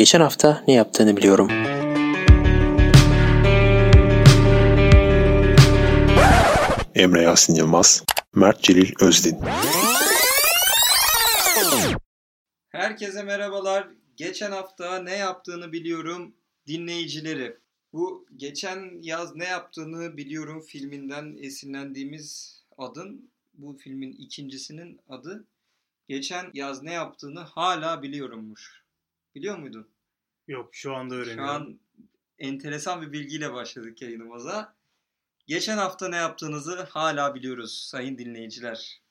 Geçen hafta ne yaptığını biliyorum. Emre Yasin Yılmaz, Mert Celil Özdin. Herkese merhabalar. Geçen hafta ne yaptığını biliyorum dinleyicileri. Bu geçen yaz ne yaptığını biliyorum filminden esinlendiğimiz adın bu filmin ikincisinin adı geçen yaz ne yaptığını hala biliyorummuş. Biliyor muydun? Yok şu anda Şu öğreniyorum. an enteresan bir bilgiyle başladık yayınımıza. Geçen hafta ne yaptığınızı hala biliyoruz sayın dinleyiciler.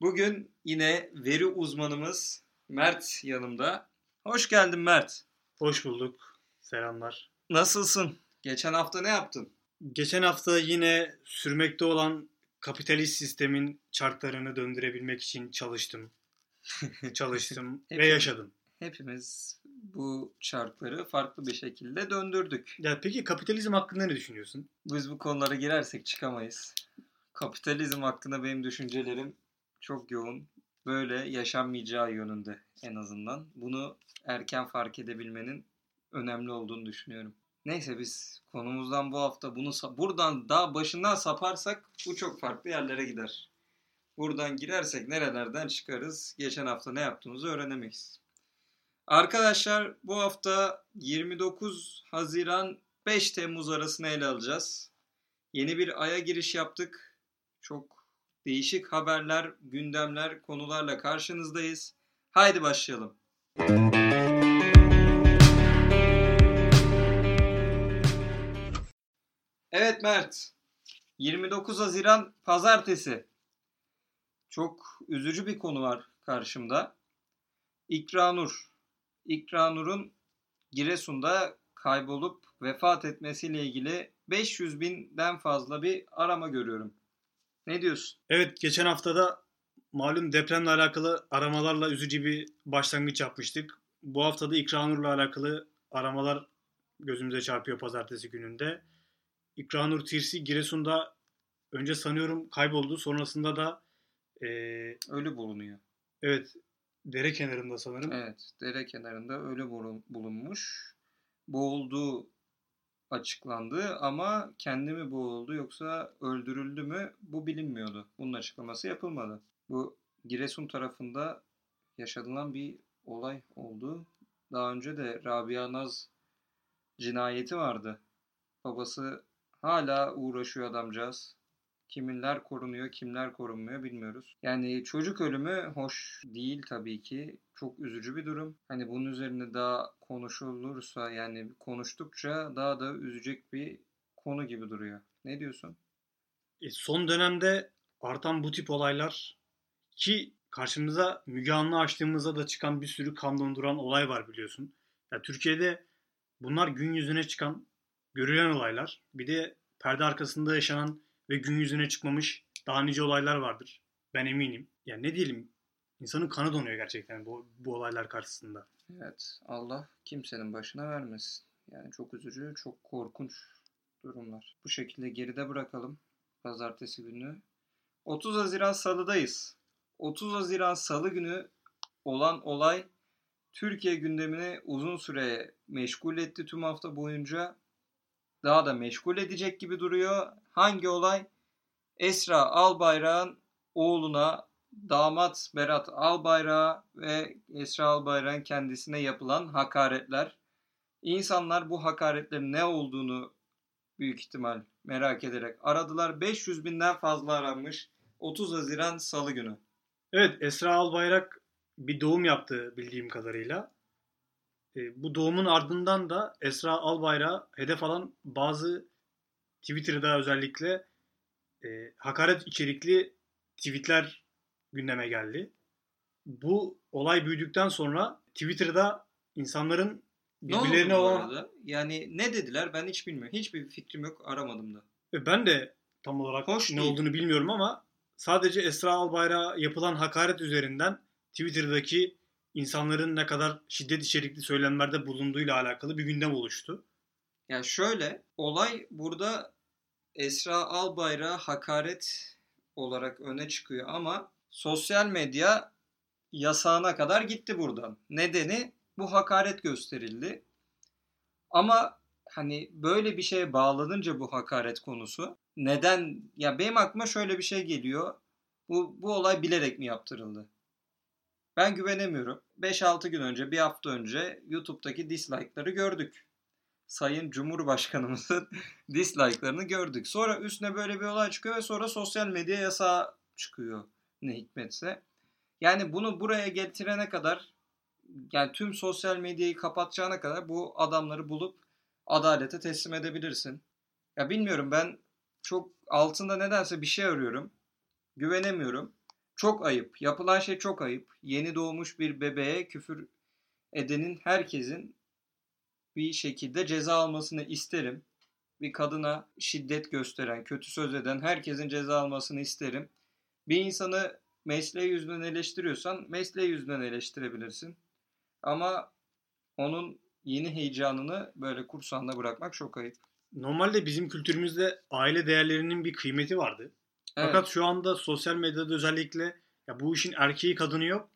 Bugün yine veri uzmanımız Mert yanımda. Hoş geldin Mert. Hoş bulduk. Selamlar. Nasılsın? Geçen hafta ne yaptın? Geçen hafta yine sürmekte olan kapitalist sistemin çarklarını döndürebilmek için çalıştım. Çalıştım ve yaşadım. Hepimiz bu çarkları farklı bir şekilde döndürdük. Ya peki kapitalizm hakkında ne düşünüyorsun? Biz bu konulara girersek çıkamayız. Kapitalizm hakkında benim düşüncelerim çok yoğun. Böyle yaşanmayacağı yönünde en azından. Bunu erken fark edebilmenin önemli olduğunu düşünüyorum. Neyse biz konumuzdan bu hafta bunu buradan daha başından saparsak bu çok farklı yerlere gider. Buradan girersek nerelerden çıkarız? Geçen hafta ne yaptığımızı öğrenemeyiz. Arkadaşlar bu hafta 29 Haziran 5 Temmuz arasını ele alacağız. Yeni bir aya giriş yaptık. Çok değişik haberler, gündemler, konularla karşınızdayız. Haydi başlayalım. Evet Mert. 29 Haziran Pazartesi. Çok üzücü bir konu var karşımda. İkranur. İkranur'un Giresun'da kaybolup vefat etmesiyle ilgili 500 binden fazla bir arama görüyorum. Ne diyorsun? Evet geçen haftada malum depremle alakalı aramalarla üzücü bir başlangıç yapmıştık. Bu haftada İkranur'la alakalı aramalar gözümüze çarpıyor pazartesi gününde. İkranur Tirsi Giresun'da önce sanıyorum kayboldu. Sonrasında da eee, Ölü bulunuyor. evet dere kenarında sanırım. Evet, dere kenarında bulun- bulunmuş. Boğulduğu açıklandı ama kendi mi boğuldu yoksa öldürüldü mü bu bilinmiyordu. Bunun açıklaması yapılmadı. Bu Giresun tarafında yaşanılan bir olay oldu. Daha önce de Rabia Naz cinayeti vardı. Babası hala uğraşıyor adamcağız. Kiminler korunuyor, kimler korunmuyor bilmiyoruz. Yani çocuk ölümü hoş değil tabii ki. Çok üzücü bir durum. Hani bunun üzerine daha konuşulursa yani konuştukça daha da üzecek bir konu gibi duruyor. Ne diyorsun? E, son dönemde artan bu tip olaylar ki karşımıza Müge Anlı açtığımızda da çıkan bir sürü kan donduran olay var biliyorsun. Ya Türkiye'de bunlar gün yüzüne çıkan, görülen olaylar. Bir de perde arkasında yaşanan ve gün yüzüne çıkmamış daha nice olaylar vardır. Ben eminim. Ya ne diyelim? İnsanın kanı donuyor gerçekten bu, bu olaylar karşısında. Evet, Allah kimsenin başına vermesin. Yani çok üzücü, çok korkunç durumlar. Bu şekilde geride bırakalım pazartesi günü. 30 Haziran Salı'dayız. 30 Haziran Salı günü olan olay Türkiye gündemini uzun süre meşgul etti tüm hafta boyunca. Daha da meşgul edecek gibi duruyor. Hangi olay? Esra Albayrak'ın oğluna damat Berat Albayrak ve Esra Albayrak'ın kendisine yapılan hakaretler. İnsanlar bu hakaretlerin ne olduğunu büyük ihtimal merak ederek aradılar. 500 binden fazla aranmış. 30 Haziran Salı günü. Evet Esra Albayrak bir doğum yaptı bildiğim kadarıyla. E, bu doğumun ardından da Esra Albayrak'a hedef alan bazı Twitter'da özellikle e, hakaret içerikli tweetler gündeme geldi. Bu olay büyüdükten sonra Twitter'da insanların birbirlerine olan... arada? Yani ne dediler ben hiç bilmiyorum. Hiçbir fikrim yok aramadım da. E, Ben de tam olarak Hoş ne değil. olduğunu bilmiyorum ama sadece Esra Albayrak'a yapılan hakaret üzerinden Twitter'daki insanların ne kadar şiddet içerikli söylemlerde bulunduğuyla alakalı bir gündem oluştu. Yani şöyle olay burada Esra Albayrak'a hakaret olarak öne çıkıyor ama sosyal medya yasağına kadar gitti buradan. Nedeni bu hakaret gösterildi. Ama hani böyle bir şeye bağlanınca bu hakaret konusu neden ya benim aklıma şöyle bir şey geliyor. Bu bu olay bilerek mi yaptırıldı? Ben güvenemiyorum. 5-6 gün önce, bir hafta önce YouTube'daki dislike'ları gördük. Sayın Cumhurbaşkanımızın dislike'larını gördük. Sonra üstüne böyle bir olay çıkıyor ve sonra sosyal medya yasağı çıkıyor ne hikmetse. Yani bunu buraya getirene kadar yani tüm sosyal medyayı kapatacağına kadar bu adamları bulup adalete teslim edebilirsin. Ya bilmiyorum ben çok altında nedense bir şey arıyorum. Güvenemiyorum. Çok ayıp. Yapılan şey çok ayıp. Yeni doğmuş bir bebeğe küfür edenin herkesin bir şekilde ceza almasını isterim. Bir kadına şiddet gösteren, kötü söz eden herkesin ceza almasını isterim. Bir insanı mesleği yüzünden eleştiriyorsan mesleği yüzünden eleştirebilirsin. Ama onun yeni heyecanını böyle kursağında bırakmak çok ayıp. Normalde bizim kültürümüzde aile değerlerinin bir kıymeti vardı. Evet. Fakat şu anda sosyal medyada özellikle ya bu işin erkeği kadını yok.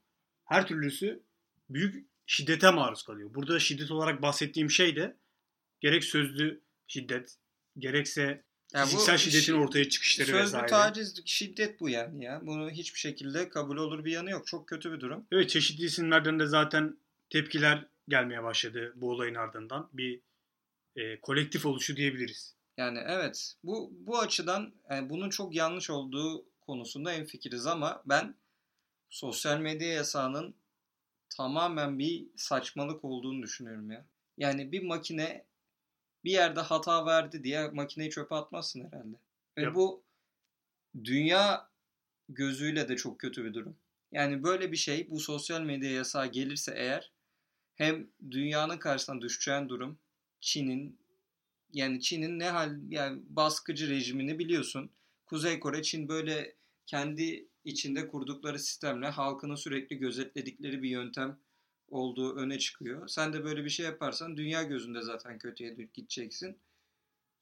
Her türlüsü büyük şiddete maruz kalıyor. Burada şiddet olarak bahsettiğim şey de gerek sözlü şiddet, gerekse Yani fiziksel şiddetin şi- ortaya çıkışları Sözlü vesaire. taciz, şiddet bu yani ya. Bunu hiçbir şekilde kabul olur bir yanı yok. Çok kötü bir durum. Evet çeşitli isimlerden de zaten tepkiler gelmeye başladı bu olayın ardından. Bir e, kolektif oluşu diyebiliriz. Yani evet bu bu açıdan yani bunun çok yanlış olduğu konusunda hemfikiriz ama ben sosyal medya yasağının tamamen bir saçmalık olduğunu düşünüyorum ya. Yani bir makine bir yerde hata verdi diye makineyi çöpe atmazsın herhalde. Ve Yap. bu dünya gözüyle de çok kötü bir durum. Yani böyle bir şey bu sosyal medya yasağı gelirse eğer hem dünyanın karşısına düşeceğin durum Çin'in yani Çin'in ne hal yani baskıcı rejimini biliyorsun. Kuzey Kore Çin böyle kendi içinde kurdukları sistemle halkını sürekli gözetledikleri bir yöntem olduğu öne çıkıyor. Sen de böyle bir şey yaparsan dünya gözünde zaten kötüye gideceksin.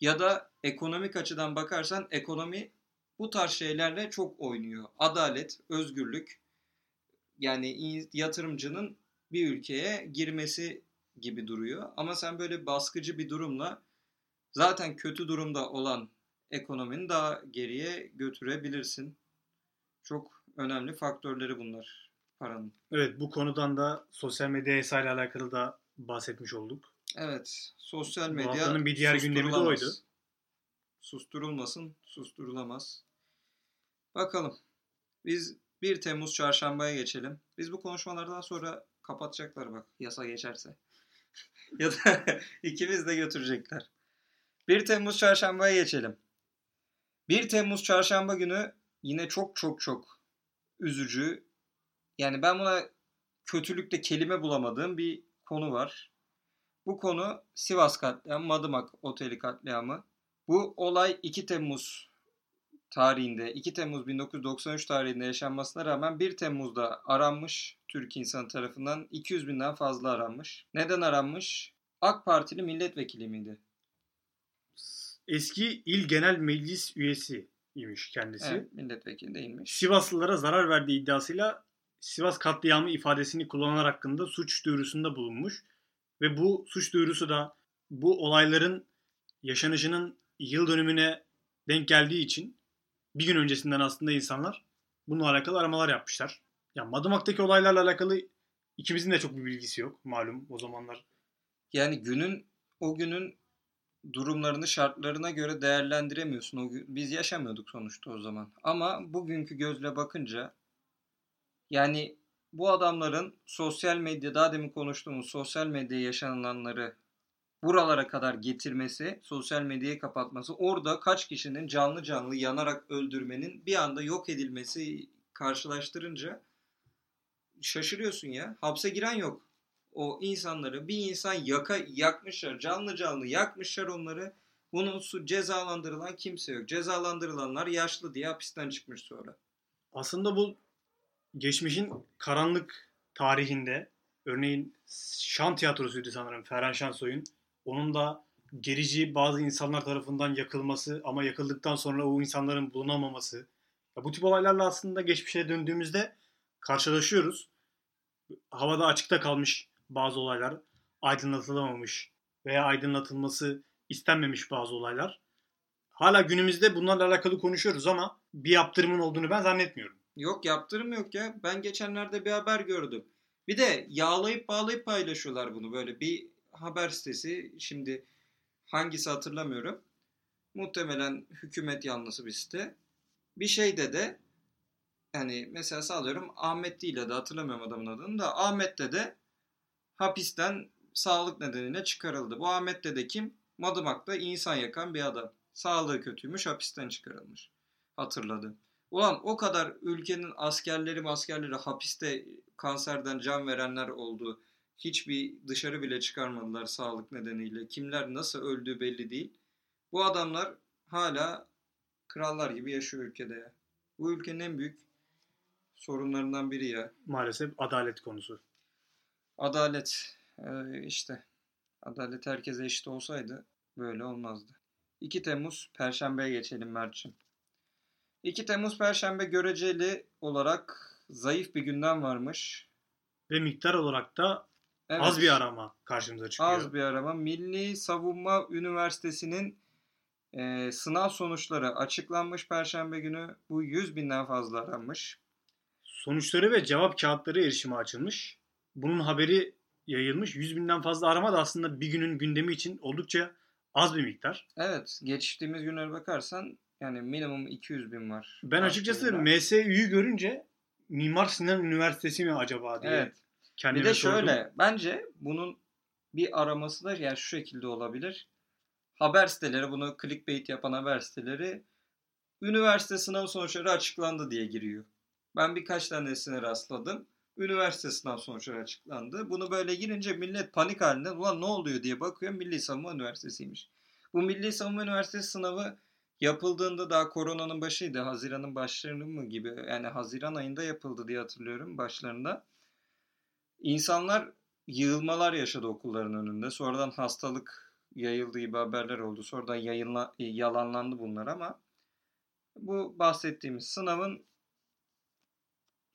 Ya da ekonomik açıdan bakarsan ekonomi bu tarz şeylerle çok oynuyor. Adalet, özgürlük yani yatırımcının bir ülkeye girmesi gibi duruyor. Ama sen böyle baskıcı bir durumla zaten kötü durumda olan ekonomini daha geriye götürebilirsin. Çok önemli faktörleri bunlar paranın. Evet bu konudan da sosyal medya hesabıyla alakalı da bahsetmiş olduk. Evet, sosyal Bu medya haftanın bir diğer gündemi de oydu. Susturulmasın, susturulamaz. Bakalım. Biz 1 Temmuz çarşambaya geçelim. Biz bu konuşmalardan sonra kapatacaklar bak yasa geçerse. ya da ikimiz de götürecekler. 1 Temmuz çarşambaya geçelim. 1 Temmuz çarşamba günü yine çok çok çok üzücü. Yani ben buna kötülükte kelime bulamadığım bir konu var. Bu konu Sivas katliamı, Madımak Oteli katliamı. Bu olay 2 Temmuz tarihinde, 2 Temmuz 1993 tarihinde yaşanmasına rağmen 1 Temmuz'da aranmış Türk insanı tarafından 200 binden fazla aranmış. Neden aranmış? AK Partili milletvekili miydi? Eski İl Genel Meclis üyesi imiş kendisi. Evet, milletvekili değilmiş. Sivaslılara zarar verdiği iddiasıyla Sivas katliamı ifadesini kullananlar hakkında suç duyurusunda bulunmuş. Ve bu suç duyurusu da bu olayların yaşanışının yıl dönümüne denk geldiği için bir gün öncesinden aslında insanlar bununla alakalı aramalar yapmışlar. Ya Madımak'taki olaylarla alakalı ikimizin de çok bir bilgisi yok malum o zamanlar. Yani günün o günün durumlarını şartlarına göre değerlendiremiyorsun. O biz yaşamıyorduk sonuçta o zaman. Ama bugünkü gözle bakınca yani bu adamların sosyal medya daha demin konuştuğumuz sosyal medyaya yaşananları buralara kadar getirmesi, sosyal medyayı kapatması, orada kaç kişinin canlı canlı yanarak öldürmenin bir anda yok edilmesi karşılaştırınca şaşırıyorsun ya. Hapse giren yok. O insanları bir insan yaka yakmışlar, canlı canlı yakmışlar onları. Bunun su cezalandırılan kimse yok. Cezalandırılanlar yaşlı diye hapisten çıkmış sonra. Aslında bu geçmişin karanlık tarihinde örneğin Şan Tiyatrosu'ydu sanırım Ferhan Şansoy'un. Onun da gerici bazı insanlar tarafından yakılması ama yakıldıktan sonra o insanların bulunamaması. Ya bu tip olaylarla aslında geçmişe döndüğümüzde karşılaşıyoruz. Havada açıkta kalmış bazı olaylar aydınlatılamamış veya aydınlatılması istenmemiş bazı olaylar. Hala günümüzde bunlarla alakalı konuşuyoruz ama bir yaptırımın olduğunu ben zannetmiyorum. Yok yaptırım yok ya. Ben geçenlerde bir haber gördüm. Bir de yağlayıp bağlayıp paylaşıyorlar bunu böyle bir haber sitesi. Şimdi hangisi hatırlamıyorum. Muhtemelen hükümet yanlısı bir site. Bir şeyde de yani mesela sağlıyorum Ahmet değil de hatırlamıyorum adamın adını da Ahmet'te de hapisten sağlık nedeniyle çıkarıldı. Bu Ahmet'te de kim? Madımak'ta insan yakan bir adam. Sağlığı kötüymüş hapisten çıkarılmış. Hatırladım. Ulan o kadar ülkenin askerleri askerleri hapiste kanserden can verenler oldu. Hiçbir dışarı bile çıkarmadılar sağlık nedeniyle. Kimler nasıl öldüğü belli değil. Bu adamlar hala krallar gibi yaşıyor ülkede ya. Bu ülkenin en büyük sorunlarından biri ya. Maalesef adalet konusu. Adalet ee, işte. Adalet herkese eşit olsaydı böyle olmazdı. 2 Temmuz Perşembe'ye geçelim Mert'ciğim. 2 Temmuz Perşembe göreceli olarak zayıf bir gündem varmış. Ve miktar olarak da Evet, az bir arama karşımıza çıkıyor. Az bir arama. Milli Savunma Üniversitesi'nin e, sınav sonuçları açıklanmış Perşembe günü. Bu 100 binden fazla aranmış. Sonuçları ve cevap kağıtları erişime açılmış. Bunun haberi yayılmış. 100 binden fazla arama da aslında bir günün gündemi için oldukça az bir miktar. Evet. Geçtiğimiz günlere bakarsan yani minimum 200 bin var. Ben açıkçası. MSÜ'yü görünce Mimar Sinan Üniversitesi mi acaba diye Evet. kendime Bir de sordum. şöyle bence bunun bir araması da yani şu şekilde olabilir. Haber siteleri bunu clickbait yapan haber siteleri üniversite sınav sonuçları açıklandı diye giriyor. Ben birkaç tanesine rastladım. Üniversite sınav sonuçları açıklandı. Bunu böyle girince millet panik halinde ulan ne oluyor diye bakıyor. Milli Savunma Üniversitesi'ymiş. Bu Milli Savunma Üniversitesi sınavı yapıldığında daha koronanın başıydı. Haziran'ın başlarını mı gibi yani Haziran ayında yapıldı diye hatırlıyorum başlarında. İnsanlar yığılmalar yaşadı okulların önünde. Sonradan hastalık yayıldığı gibi haberler oldu. Sonradan yayınla, yalanlandı bunlar ama bu bahsettiğimiz sınavın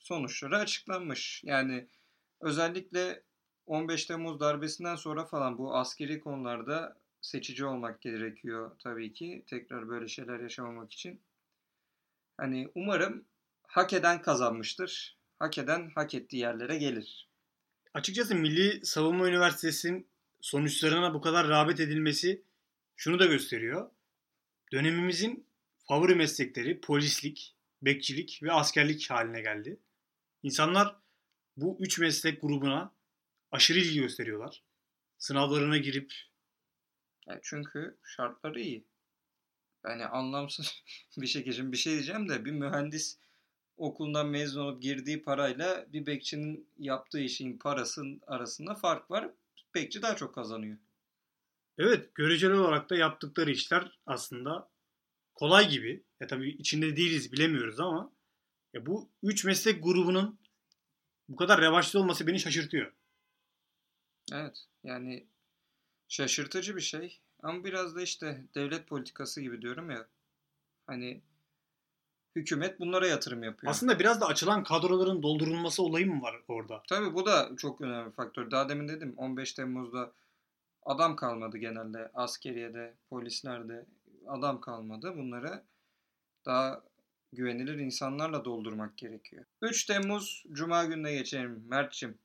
sonuçları açıklanmış. Yani özellikle 15 Temmuz darbesinden sonra falan bu askeri konularda seçici olmak gerekiyor tabii ki. Tekrar böyle şeyler yaşamamak için. Hani umarım hak eden kazanmıştır. Hak eden hak ettiği yerlere gelir. Açıkçası Milli Savunma Üniversitesi'nin sonuçlarına bu kadar rağbet edilmesi şunu da gösteriyor. Dönemimizin favori meslekleri polislik, bekçilik ve askerlik haline geldi. İnsanlar bu üç meslek grubuna aşırı ilgi gösteriyorlar. Sınavlarına girip Yani çünkü şartları iyi. Yani anlamsız bir şekilde şimdi bir şey diyeceğim de bir mühendis okuldan mezun olup girdiği parayla bir bekçinin yaptığı işin parasının arasında fark var. Bekçi daha çok kazanıyor. evet göreceli olarak da yaptıkları işler aslında kolay gibi. Ya tabii içinde değiliz bilemiyoruz ama ya bu üç meslek grubunun bu kadar revaçlı olması beni şaşırtıyor. Evet yani şaşırtıcı bir şey. Ama biraz da işte devlet politikası gibi diyorum ya. Hani hükümet bunlara yatırım yapıyor. Aslında biraz da açılan kadroların doldurulması olayı mı var orada? Tabii bu da çok önemli bir faktör. Daha demin dedim 15 Temmuz'da adam kalmadı genelde. Askeriyede, polislerde adam kalmadı. Bunları daha güvenilir insanlarla doldurmak gerekiyor. 3 Temmuz Cuma gününe geçelim Mert'cim.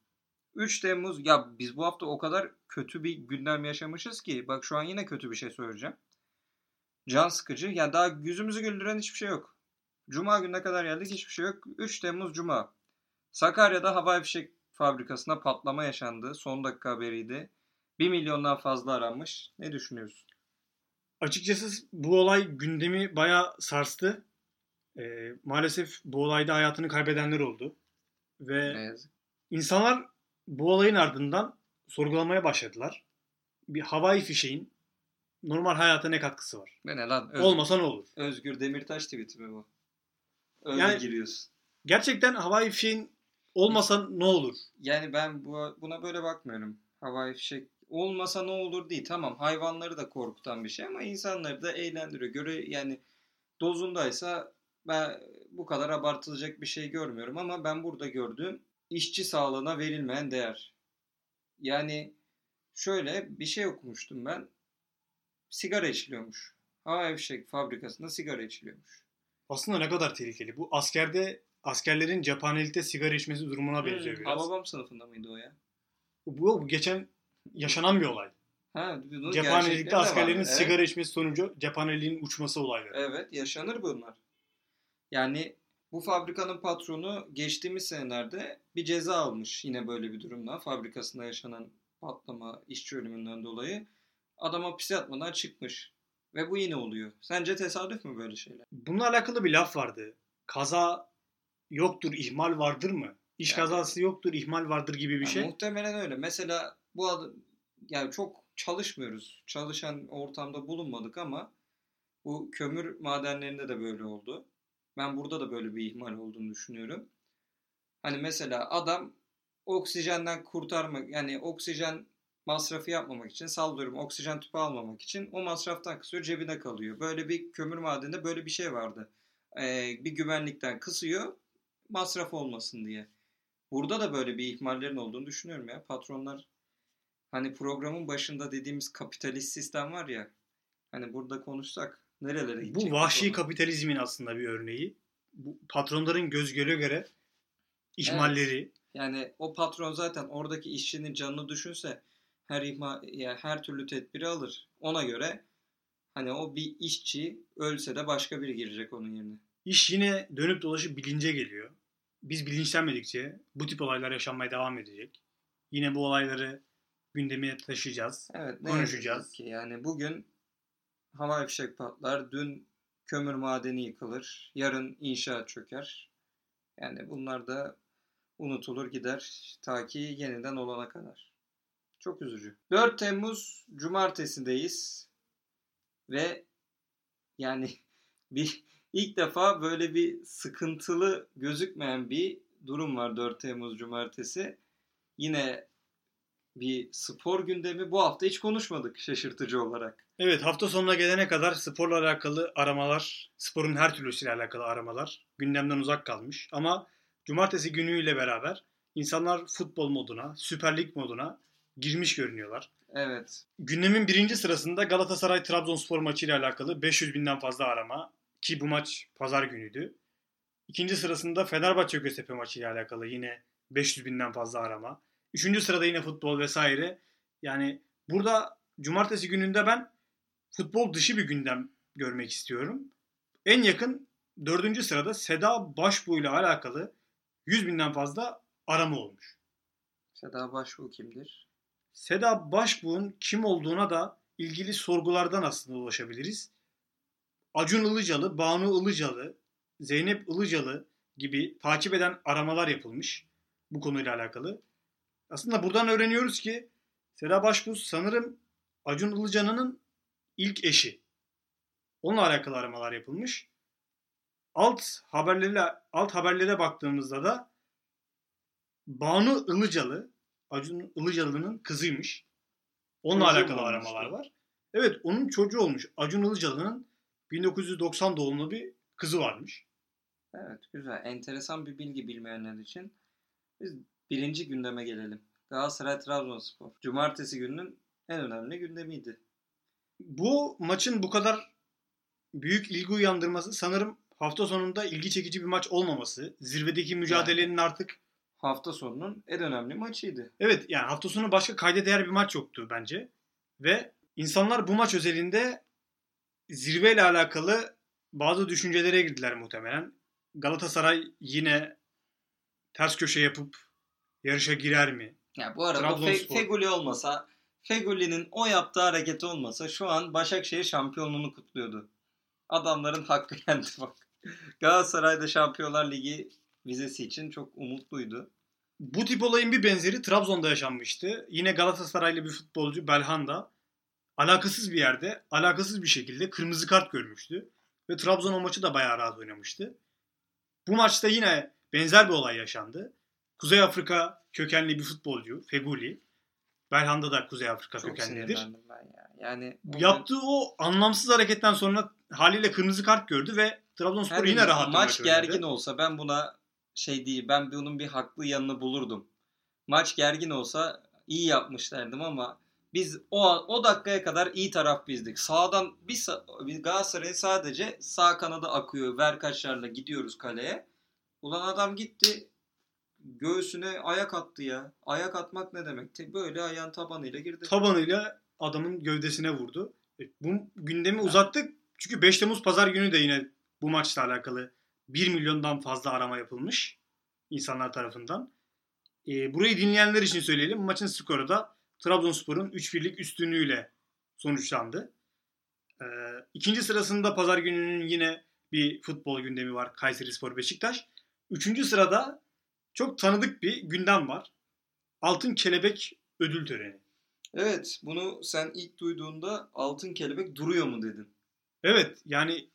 3 Temmuz ya biz bu hafta o kadar kötü bir gündem yaşamışız ki bak şu an yine kötü bir şey söyleyeceğim. Can sıkıcı. Yani daha yüzümüzü güldüren hiçbir şey yok. Cuma gününe kadar geldik hiçbir şey yok. 3 Temmuz Cuma. Sakarya'da havai fişek fabrikasında patlama yaşandı. Son dakika haberiydi. 1 milyondan fazla aranmış. Ne düşünüyorsun? Açıkçası bu olay gündemi bayağı sarstı. Ee, maalesef bu olayda hayatını kaybedenler oldu. Ve Ne yazık. insanlar bu olayın ardından sorgulamaya başladılar. Bir havai fişeğin normal hayata ne katkısı var? Ne lan? Öz- Olmasa ne olur? Özgür Demirtaş tweet'i mi bu? Öyle Yani- giriyorsun. Gerçekten havai fişeğin olmasa ne olur? Yani ben bu, buna böyle bakmıyorum. Havai fişek olmasa ne olur değil. Tamam hayvanları da korkutan bir şey ama insanları da eğlendiriyor. Göre yani dozundaysa ben bu kadar abartılacak bir şey görmüyorum ama ben burada gördüğüm işçi sağlığına verilmeyen değer. Yani şöyle bir şey okumuştum ben. Sigara içiliyormuş. Hava fişek fabrikasında sigara içiliyormuş. Aslında ne kadar tehlikeli. Bu askerde askerlerin cephanelikte sigara içmesi durumuna benziyor Hmm, biraz. Hababam sınıfında mıydı o ya? Bu, bu geçen yaşanan bir olay. Ha, Cephanelikte askerlerin Evet. sigara içmesi sonucu cephaneliğin uçması olayları. Evet yaşanır bunlar. Yani bu fabrikanın patronu geçtiğimiz senelerde bir ceza almış yine böyle bir durumda. Fabrikasında yaşanan patlama işçi ölümünden dolayı. Adam hapise atmadan çıkmış. Ve bu yine oluyor. Sence tesadüf mü böyle şeyler? Bununla alakalı bir laf vardı. Kaza yoktur, ihmal vardır mı? İş Yani- kazası yoktur, ihmal vardır gibi bir Yani şey. Muhtemelen öyle. Mesela bu adam yani çok çalışmıyoruz. Çalışan ortamda bulunmadık ama bu kömür madenlerinde de böyle oldu. Ben burada da böyle bir ihmal olduğunu düşünüyorum. Hani mesela adam oksijenden kurtarmak yani oksijen masrafı yapmamak için sallıyorum oksijen tüpü almamak için o masraftan kısıyor cebine kalıyor. Böyle bir kömür madeninde böyle bir şey vardı. Ee, bir güvenlikten kısıyor masraf olmasın diye. Burada da böyle bir ihmallerin olduğunu düşünüyorum ya. Patronlar hani programın başında dediğimiz kapitalist sistem var ya. Hani burada konuşsak nerelere gidecek? Bu vahşi kapitalizmin aslında bir örneği. Bu patronların göz göre göre ihmalleri, Yani o patron zaten oradaki işçinin canını düşünse her ihma ya her türlü tedbiri alır. Ona göre hani o bir işçi ölse de başka biri girecek onun yerine. iş yine dönüp dolaşıp bilince geliyor. Biz bilinçlenmedikçe bu tip olaylar yaşanmaya devam edecek. Yine bu olayları gündeme taşıyacağız. Evet, Konuşacağız. ki yani bugün hava fişek patlar, dün kömür madeni yıkılır, yarın inşaat çöker. Yani bunlar da unutulur gider ta ki yeniden olana kadar. Çok üzücü. 4 Temmuz Cumartesi'deyiz ve yani bir ilk defa böyle bir sıkıntılı gözükmeyen bir durum var 4 Temmuz Cumartesi. Yine bir spor gündemi. Bu hafta hiç konuşmadık şaşırtıcı olarak. Evet hafta sonuna gelene kadar sporla alakalı aramalar, sporun her türlüsüyle alakalı aramalar gündemden uzak kalmış. Ama cumartesi günüyle beraber insanlar futbol moduna, Süper Lig moduna girmiş görünüyorlar. Evet. Gündemin birinci sırasında Galatasaray-Trabzonspor maçıyla alakalı 500 binden fazla arama ki bu maç pazar günüydü. İkinci sırasında Fenerbahçe-Göztepe maçıyla alakalı yine 500 binden fazla arama. Üçüncü sırada yine futbol vesaire. Yani burada cumartesi gününde ben futbol dışı bir gündem görmek istiyorum. En yakın dördüncü sırada Seda Başbuğ ile alakalı 100 binden fazla arama olmuş. Seda Başbuğ kimdir? Seda Başbuğ'un kim olduğuna da ilgili sorgulardan aslında ulaşabiliriz. Acun Ilıcalı, Banu Ilıcalı, Zeynep Ilıcalı gibi takip eden aramalar yapılmış bu konuyla alakalı. Aslında buradan öğreniyoruz ki Seda Başbuğ sanırım Acun Ilıcalı'nın ilk eşi. Onunla alakalı aramalar yapılmış. Alt haberlere alt haberlere baktığımızda da Banu Ilıcalı Acun Ilıcalı'nın kızıymış. Onunla Çocuğu alakalı mu aramalar var. Evet onun çocuğu olmuş. Acun Ilıcalı'nın 1990 doğumlu bir kızı varmış. Evet güzel. Enteresan bir bilgi bilmeyenler için. Biz birinci gündeme gelelim. Galatasaray Trabzonspor. Cumartesi gününün en önemli gündemiydi. Bu maçın bu kadar büyük ilgi uyandırması sanırım hafta sonunda ilgi çekici bir maç olmaması. Zirvedeki mücadelenin artık Hafta sonunun en önemli maçıydı. Evet yani hafta sonu başka kayda değer bir maç yoktu bence. Ve insanlar bu maç özelinde zirveyle alakalı bazı düşüncelere girdiler muhtemelen. Galatasaray yine ters köşe yapıp yarışa girer mi? Ya bu arada Trabzonspor. Fe- Feguli olmasa, Feguli'nin o yaptığı hareket olmasa şu an Başakşehir şampiyonluğunu kutluyordu. Adamların hakkı yendi bak. Galatasaray'da Şampiyonlar Ligi vizesi için çok umutluydu. Bu tip olayın bir benzeri Trabzon'da yaşanmıştı. Yine Galatasaraylı bir futbolcu Belhanda alakasız bir yerde, alakasız bir şekilde kırmızı kart görmüştü. Ve Trabzon o maçı da bayağı rahat oynamıştı. Bu maçta yine benzer bir olay yaşandı. Kuzey Afrika kökenli bir futbolcu Feguli. Belhanda da Kuzey Afrika Çok kökenlidir. ben ya. Yani o gün Yaptığı o anlamsız hareketten sonra haliyle kırmızı kart gördü ve Trabzonspor her yine rahat maç gergin olsa ben buna şey değil ben bunun bir haklı yanını bulurdum. Maç gergin olsa iyi yapmış derdim ama biz o o dakikaya kadar iyi taraf bizdik. Sağdan bir, bir Galatasaray'ın sadece sağ kanadı akıyor. Verkaçlarla gidiyoruz kaleye. Ulan adam gitti göğsüne ayak attı ya. Ayak atmak ne demek? Böyle ayağın tabanıyla girdi. Tabanıyla adamın gövdesine vurdu. E, Bu gündemi uzattık. Çünkü 5 Temmuz pazar günü de yine bu maçla alakalı 1 milyondan fazla arama yapılmış insanlar tarafından. E, burayı dinleyenler için söyleyelim. Maçın skoru da Trabzonspor'un 3-1'lik üstünlüğüyle sonuçlandı. E, ikinci sırasında pazar gününün yine bir futbol gündemi var. Kayseri Spor Beşiktaş. Üçüncü sırada çok tanıdık bir gündem var. Altın Kelebek ödül töreni. Evet, bunu sen ilk duyduğunda altın kelebek duruyor mu dedin? Evet yani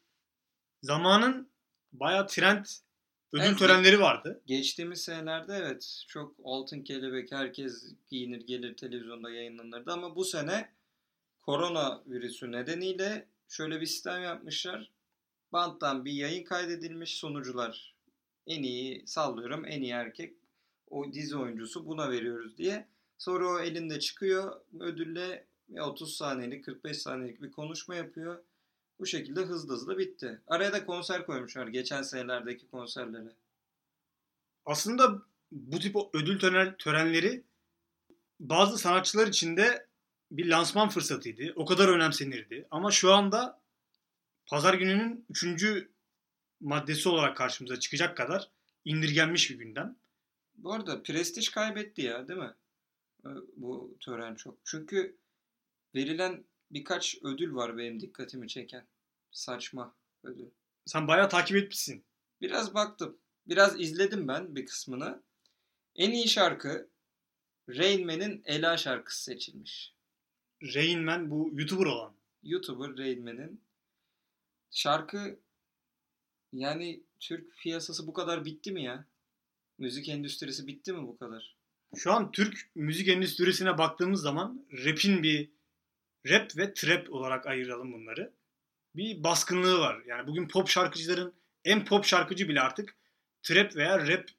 zamanın bayağı trend ödül Evet. törenleri vardı. Geçtiğimiz senelerde evet çok altın kelebek herkes giyinir gelir televizyonda yayınlanırdı ama bu sene korona virüsü nedeniyle şöyle bir sistem yapmışlar. Banttan bir yayın kaydedilmiş sonucular. En iyi sallıyorum en iyi erkek o dizi oyuncusu buna veriyoruz diye. Sonra o elinde çıkıyor ödülle ve 30 saniyelik 45 saniyelik bir konuşma yapıyor. Bu şekilde hızlı hızlı bitti. Araya da konser koymuşlar geçen senelerdeki konserlere. Aslında bu tip ödül tören- törenleri bazı sanatçılar için de bir lansman fırsatıydı. O kadar önemsenirdi. Ama şu anda pazar gününün üçüncü maddesi olarak karşımıza çıkacak kadar indirgenmiş bir gündem. Bu arada prestij kaybetti ya değil mi? Ee, Bu tören çok. Çünkü verilen birkaç ödül var benim dikkatimi çeken. Saçma ödül. Sen bayağı takip etmişsin. Biraz baktım. Biraz izledim ben bir kısmını. En iyi şarkı Rain Man'in Ela şarkısı seçilmiş. Rain Man bu YouTuber olan. YouTuber Rain Man'in şarkı yani Türk piyasası bu kadar bitti mi ya? Müzik endüstrisi bitti mi bu kadar? Şu an Türk müzik endüstrisine baktığımız zaman rap'in bir rap ve trap olarak ayıralım bunları. Bir baskınlığı var. Yani bugün pop şarkıcıların en pop şarkıcı bile artık trap veya rap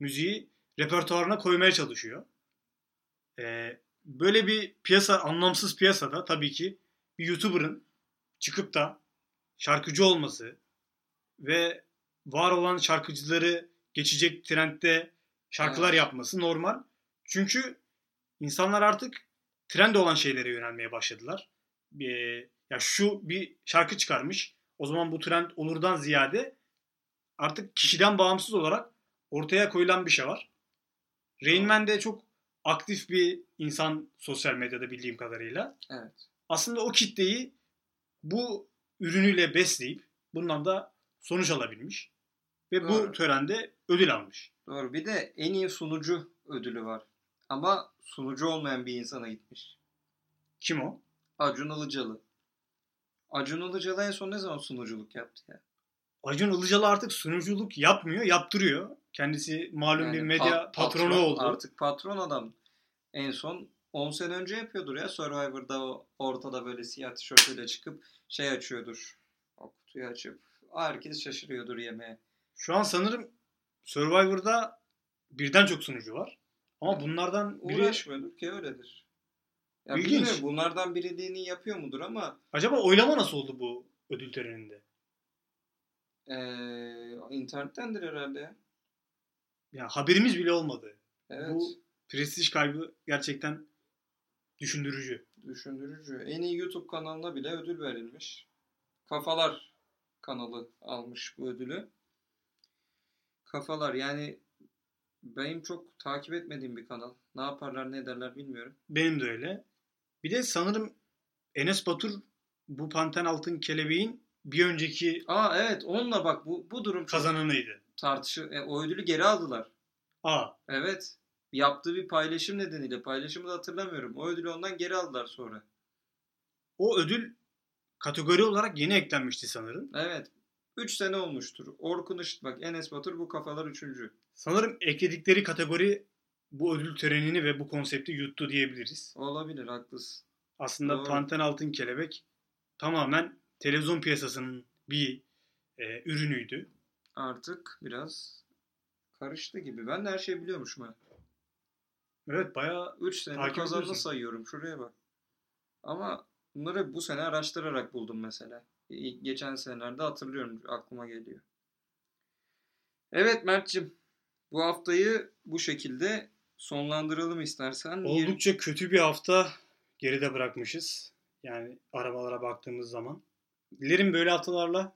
müziği repertuarına koymaya çalışıyor. Ee, böyle bir piyasa, anlamsız piyasada tabii ki bir YouTuber'ın çıkıp da şarkıcı olması ve var olan şarkıcıları geçecek trendde şarkılar Evet. yapması normal. Çünkü insanlar artık trend olan şeylere yönelmeye başladılar. Ee, ya şu bir şarkı çıkarmış. O zaman bu trend olurdan ziyade artık kişiden bağımsız olarak ortaya koyulan bir şey var. Rain Man de çok aktif bir insan sosyal medyada bildiğim kadarıyla. Evet. Aslında o kitleyi bu ürünüyle besleyip bundan da sonuç alabilmiş. Ve bu Doğru. törende ödül almış. Doğru. Bir de en iyi sunucu ödülü var. Ama sunucu olmayan bir insana gitmiş. Kim o? Acun Ilıcalı. Acun Ilıcalı en son ne zaman sunuculuk yaptı ya? Acun Ilıcalı artık sunuculuk yapmıyor, yaptırıyor. Kendisi malum Yani bir medya pa- patronu patron- oldu. Artık patron adam. En son 10 sene önce yapıyordur ya Survivor'da ortada böyle siyah tişörtüyle çıkıp şey açıyordur. O kutuyu açıp herkes şaşırıyordur yemeğe. Şu an sanırım Survivor'da birden çok sunucu var. Ama bunlardan biri Uğraşmıyordur ki öyledir. Ya İlginç. bunlardan biri dini yapıyor mudur ama acaba oylama nasıl oldu bu ödül töreninde? eee internettendir herhalde ya. Ya haberimiz bile olmadı. Evet. Bu prestij kaybı gerçekten düşündürücü. Düşündürücü. En iyi YouTube kanalına bile ödül verilmiş. Kafalar kanalı almış bu ödülü. Kafalar yani benim çok takip etmediğim bir kanal. Ne yaparlar ne ederler bilmiyorum. Benim de öyle. Bir de sanırım Enes Batur bu Panten Altın Kelebeğin bir önceki Aa evet onunla bak bu, bu durum kazananıydı. tartışı. E, o ödülü geri aldılar. Aa, Evet. Yaptığı bir paylaşım nedeniyle. Paylaşımı da hatırlamıyorum. O ödülü ondan geri aldılar sonra. o ödül kategori olarak yeni eklenmişti sanırım. Evet. 3 sene olmuştur. Orkun Işıt bak Enes Batur bu kafalar üçüncü. Sanırım ekledikleri kategori bu ödül törenini ve bu konsepti yuttu diyebiliriz. Olabilir haklısın. Aslında Doğru. Panten Altın Kelebek tamamen televizyon piyasasının bir e, ürünüydü. Artık biraz karıştı gibi. Ben de her şeyi biliyormuşum ha. Evet bayağı 3 sene kazandı sayıyorum. Şuraya bak. Ama bunları bu sene araştırarak buldum mesela. İlk- Geçen senelerde hatırlıyorum. Aklıma geliyor. Evet Mert'cim. Bu haftayı bu şekilde sonlandıralım istersen. Oldukça kötü bir hafta geride bırakmışız. Yani arabalara baktığımız zaman. Dilerim böyle haftalarla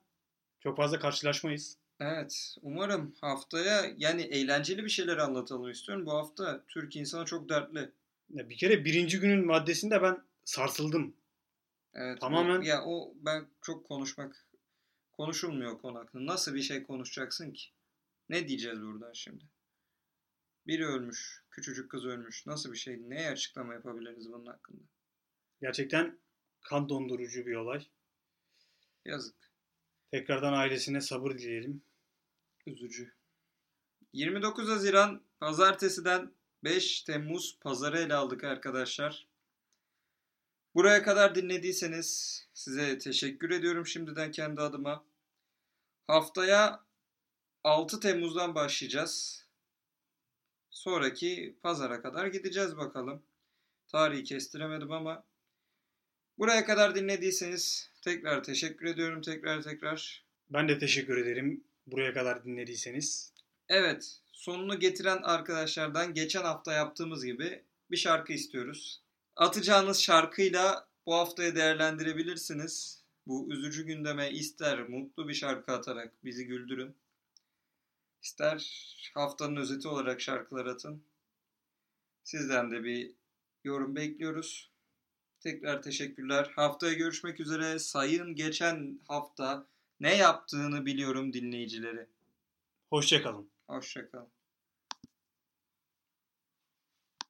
çok fazla karşılaşmayız. Evet. Umarım haftaya yani eğlenceli bir şeyler anlatalım istiyorum. Bu hafta Türk insanı çok dertli. Ya bir kere birinci günün maddesinde ben sarsıldım. Evet. Tamamen- o- ya o ben çok konuşmak konuşulmuyor konu hakkında. Nasıl bir şey konuşacaksın ki? Ne diyeceğiz buradan şimdi? Biri ölmüş, küçücük kız ölmüş. Nasıl bir şey? Neye açıklama yapabiliriz bunun hakkında? Gerçekten kan dondurucu bir olay. Yazık. Tekrardan ailesine sabır dileyelim. Üzücü. 29 Haziran pazartesiden 5 Temmuz pazarı ele aldık arkadaşlar. Buraya kadar dinlediyseniz size teşekkür ediyorum şimdiden kendi adıma. Haftaya 6 Temmuz'dan başlayacağız. Sonraki pazara kadar gideceğiz bakalım. Tarihi kestiremedim ama buraya kadar dinlediyseniz tekrar teşekkür ediyorum tekrar tekrar. Ben de teşekkür ederim buraya kadar dinlediyseniz. Evet, sonunu getiren arkadaşlardan geçen hafta yaptığımız gibi bir şarkı istiyoruz. Atacağınız şarkıyla bu haftayı değerlendirebilirsiniz. Bu üzücü gündeme ister mutlu bir şarkı atarak bizi güldürün. İster haftanın özeti olarak şarkılar atın. Sizden de bir yorum bekliyoruz. Tekrar teşekkürler. Haftaya görüşmek üzere. Sayın geçen hafta ne yaptığını biliyorum dinleyicileri. Hoşçakalın. Hoşçakalın.